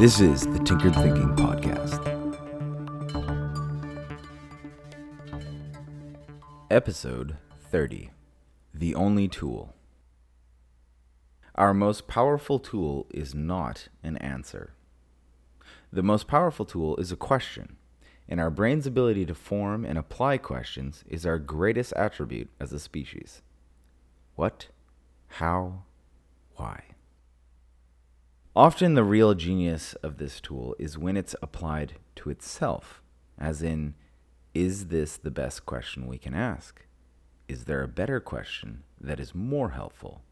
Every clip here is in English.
This is the Tinkered Thinking Podcast. Episode 30 The Only Tool. Our most powerful tool is not an answer. The most powerful tool is a question, and our brain's ability to form and apply questions is our greatest attribute as a species. What? How? Why? Often, the real genius of this tool is when it's applied to itself, as in, is this the best question we can ask? Is there a better question that is more helpful?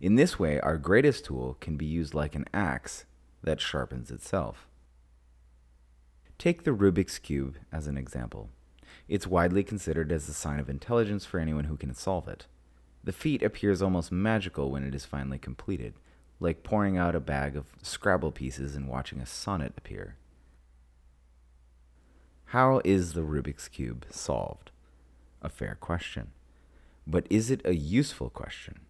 In this way, our greatest tool can be used like an axe that sharpens itself. Take the Rubik's Cube as an example. It's widely considered as a sign of intelligence for anyone who can solve it. The feat appears almost magical when it is finally completed like pouring out a bag of Scrabble pieces and watching a sonnet appear. How is the Rubik's Cube solved? A fair question. But is it a useful question?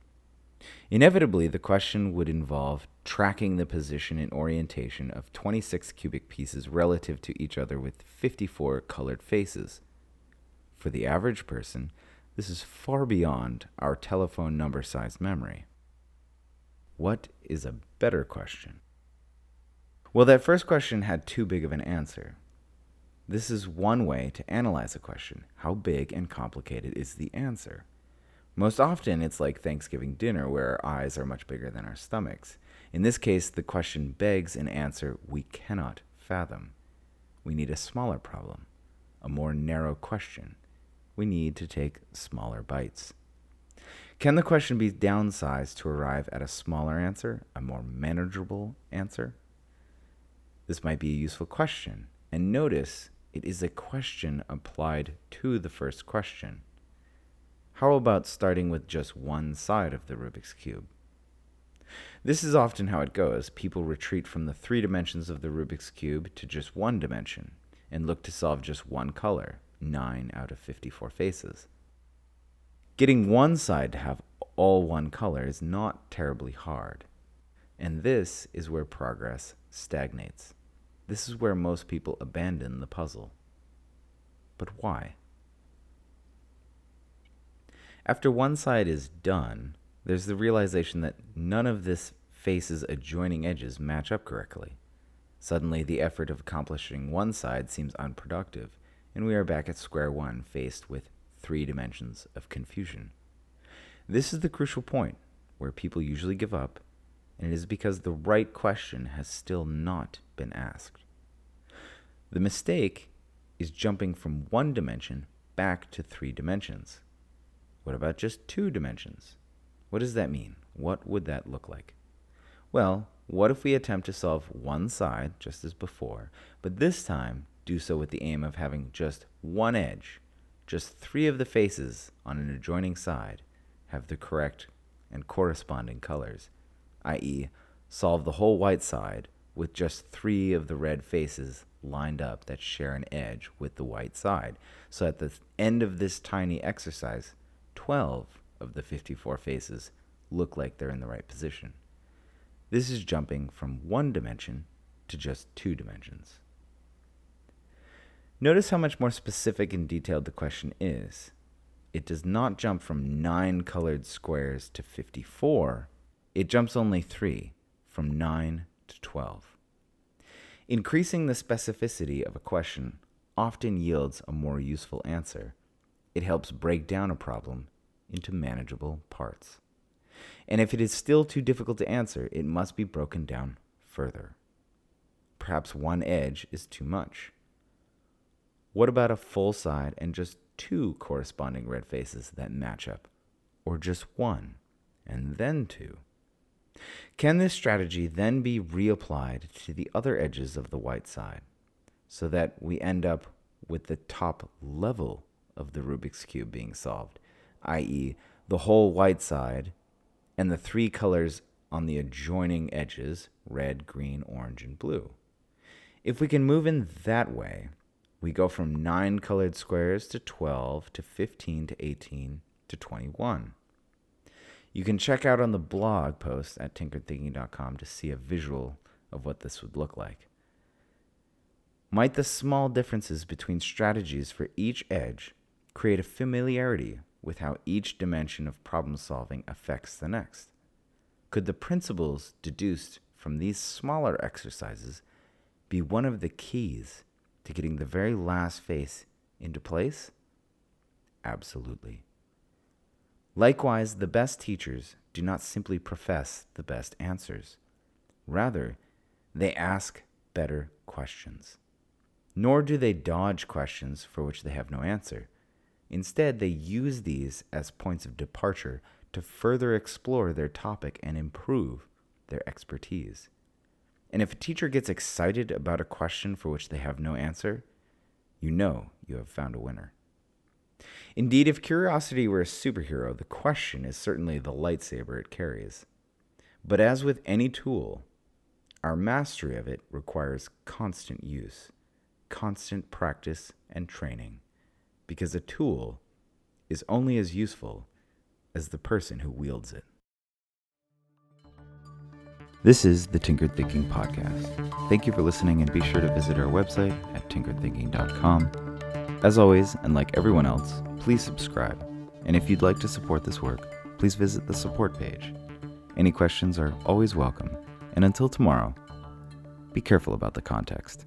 Inevitably, the question would involve tracking the position and orientation of 26 cubic pieces relative to each other with 54 colored faces. For the average person, this is far beyond our telephone number sized memory. What is a better question? Well, that first question had too big of an answer. This is one way to analyze a question. How big and complicated is the answer? Most often, it's like Thanksgiving dinner, where our eyes are much bigger than our stomachs. In this case, the question begs an answer we cannot fathom. We need a smaller problem, a more narrow question. We need to take smaller bites. Can the question be downsized to arrive at a smaller answer, a more manageable answer? This might be a useful question. And notice it is a question applied to the first question. How about starting with just one side of the Rubik's Cube? This is often how it goes. People retreat from the three dimensions of the Rubik's Cube to just one dimension and look to solve just one color, 9 out of 54 faces. Getting one side to have all one color is not terribly hard. And this is where progress stagnates. This is where most people abandon the puzzle. But why? After one side is done, there's the realization that none of this face's adjoining edges match up correctly. Suddenly, the effort of accomplishing one side seems unproductive, and we are back at square one, faced with three dimensions of confusion. This is the crucial point where people usually give up, and it is because the right question has still not been asked. The mistake is jumping from one dimension back to three dimensions. What about just two dimensions? What does that mean? What would that look like? Well, what if we attempt to solve one side just as before, but this time do so with the aim of having just one edge just three of the faces on an adjoining side have the correct and corresponding colors, i.e., solve the whole white side with just three of the red faces lined up that share an edge with the white side. So at the end of this tiny exercise, 12 of the 54 faces look like they're in the right position. This is jumping from one dimension to just two dimensions. Notice how much more specific and detailed the question is. It does not jump from 9 colored squares to 54, it jumps only 3, from 9 to 12. Increasing the specificity of a question often yields a more useful answer. It helps break down a problem into manageable parts. And if it is still too difficult to answer, it must be broken down further. Perhaps one edge is too much. What about a full side and just two corresponding red faces that match up? Or just one and then two? Can this strategy then be reapplied to the other edges of the white side so that we end up with the top level of the Rubik's Cube being solved, i.e., the whole white side and the three colors on the adjoining edges red, green, orange, and blue? If we can move in that way, we go from 9 colored squares to 12 to 15 to 18 to 21. You can check out on the blog post at tinkeredthinking.com to see a visual of what this would look like. Might the small differences between strategies for each edge create a familiarity with how each dimension of problem solving affects the next? Could the principles deduced from these smaller exercises be one of the keys to getting the very last face into place? Absolutely. Likewise, the best teachers do not simply profess the best answers. Rather, they ask better questions. Nor do they dodge questions for which they have no answer. Instead, they use these as points of departure to further explore their topic and improve their expertise. And if a teacher gets excited about a question for which they have no answer, you know you have found a winner. Indeed, if curiosity were a superhero, the question is certainly the lightsaber it carries. But as with any tool, our mastery of it requires constant use, constant practice, and training, because a tool is only as useful as the person who wields it. This is the Tinkered Thinking Podcast. Thank you for listening, and be sure to visit our website at tinkeredthinking.com. As always, and like everyone else, please subscribe. And if you'd like to support this work, please visit the support page. Any questions are always welcome. And until tomorrow, be careful about the context.